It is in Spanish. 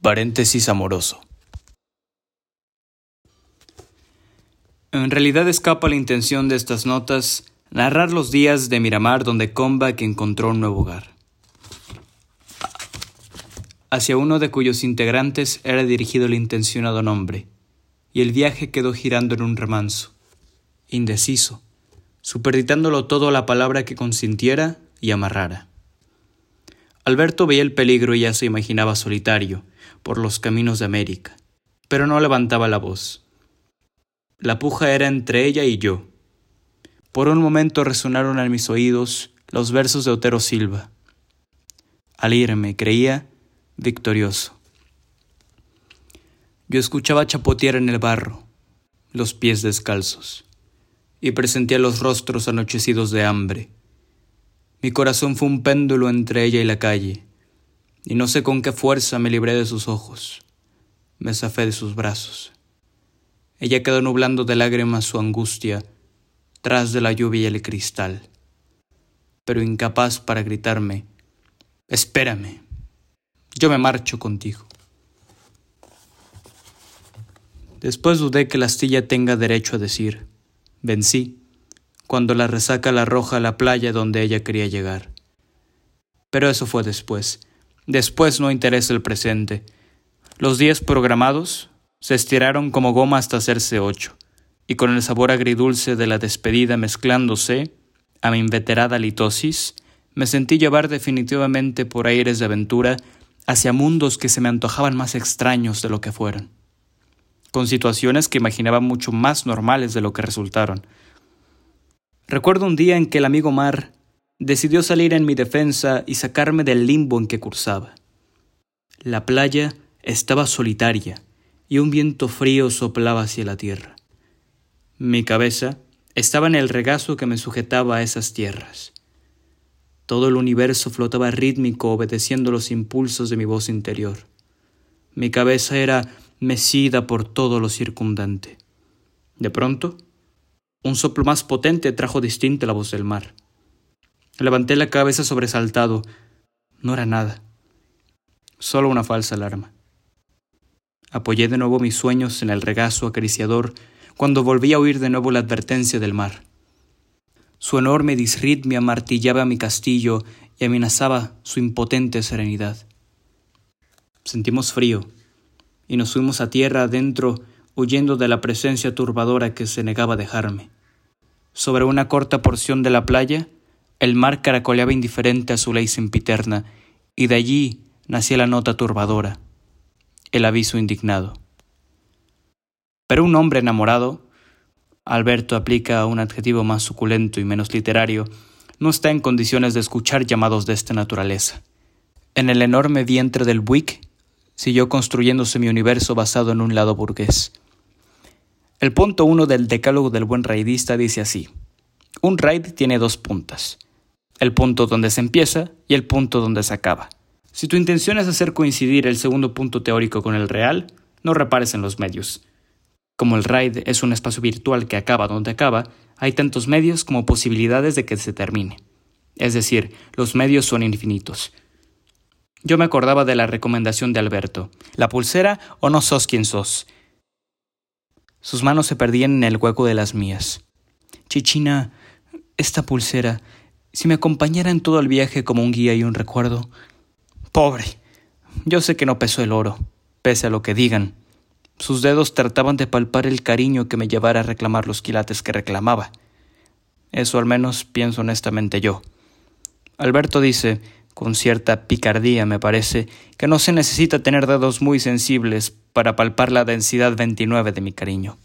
Paréntesis amoroso. En realidad escapa la intención de estas notas narrar los días de Miramar donde que encontró un nuevo hogar. Hacia uno de cuyos integrantes era dirigido el intencionado nombre, y el viaje quedó girando en un remanso, indeciso, superditándolo todo a la palabra que consintiera y amarrara. Alberto veía el peligro y ya se imaginaba solitario por los caminos de América, pero no levantaba la voz. La puja era entre ella y yo. Por un momento resonaron en mis oídos los versos de Otero Silva. Al irme, creía victorioso. Yo escuchaba chapotear en el barro, los pies descalzos, y presentía los rostros anochecidos de hambre. Mi corazón fue un péndulo entre ella y la calle, y no sé con qué fuerza me libré de sus ojos, me zafé de sus brazos. Ella quedó nublando de lágrimas su angustia tras de la lluvia y el cristal, pero incapaz para gritarme, Espérame, yo me marcho contigo. Después dudé que la astilla tenga derecho a decir, vencí, cuando la resaca la arroja a la playa donde ella quería llegar. Pero eso fue después. Después no interesa el presente. Los días programados se estiraron como goma hasta hacerse ocho, y con el sabor agridulce de la despedida mezclándose a mi inveterada litosis, me sentí llevar definitivamente por aires de aventura hacia mundos que se me antojaban más extraños de lo que fueron, con situaciones que imaginaba mucho más normales de lo que resultaron. Recuerdo un día en que el amigo Mar decidió salir en mi defensa y sacarme del limbo en que cursaba. La playa estaba solitaria, y un viento frío soplaba hacia la tierra. Mi cabeza estaba en el regazo que me sujetaba a esas tierras. Todo el universo flotaba rítmico obedeciendo los impulsos de mi voz interior. Mi cabeza era mecida por todo lo circundante. De pronto, un soplo más potente trajo distinta la voz del mar. Levanté la cabeza sobresaltado. No era nada. Solo una falsa alarma. Apoyé de nuevo mis sueños en el regazo acariciador cuando volví a oír de nuevo la advertencia del mar. Su enorme disritmia martillaba mi castillo y amenazaba su impotente serenidad. Sentimos frío y nos fuimos a tierra adentro huyendo de la presencia turbadora que se negaba a dejarme. Sobre una corta porción de la playa, el mar caracoleaba indiferente a su ley sempiterna, y de allí nacía la nota turbadora el aviso indignado. Pero un hombre enamorado, Alberto aplica un adjetivo más suculento y menos literario, no está en condiciones de escuchar llamados de esta naturaleza. En el enorme vientre del Buick siguió construyéndose mi universo basado en un lado burgués. El punto uno del decálogo del buen raidista dice así: Un raid tiene dos puntas, el punto donde se empieza y el punto donde se acaba. Si tu intención es hacer coincidir el segundo punto teórico con el real, no repares en los medios. Como el RAID es un espacio virtual que acaba donde acaba, hay tantos medios como posibilidades de que se termine. Es decir, los medios son infinitos. Yo me acordaba de la recomendación de Alberto, la pulsera o no sos quien sos. Sus manos se perdían en el hueco de las mías. Chichina, esta pulsera, si me acompañara en todo el viaje como un guía y un recuerdo, Pobre. Yo sé que no pesó el oro, pese a lo que digan. Sus dedos trataban de palpar el cariño que me llevara a reclamar los quilates que reclamaba. Eso al menos pienso honestamente yo. Alberto dice, con cierta picardía me parece, que no se necesita tener dedos muy sensibles para palpar la densidad 29 de mi cariño.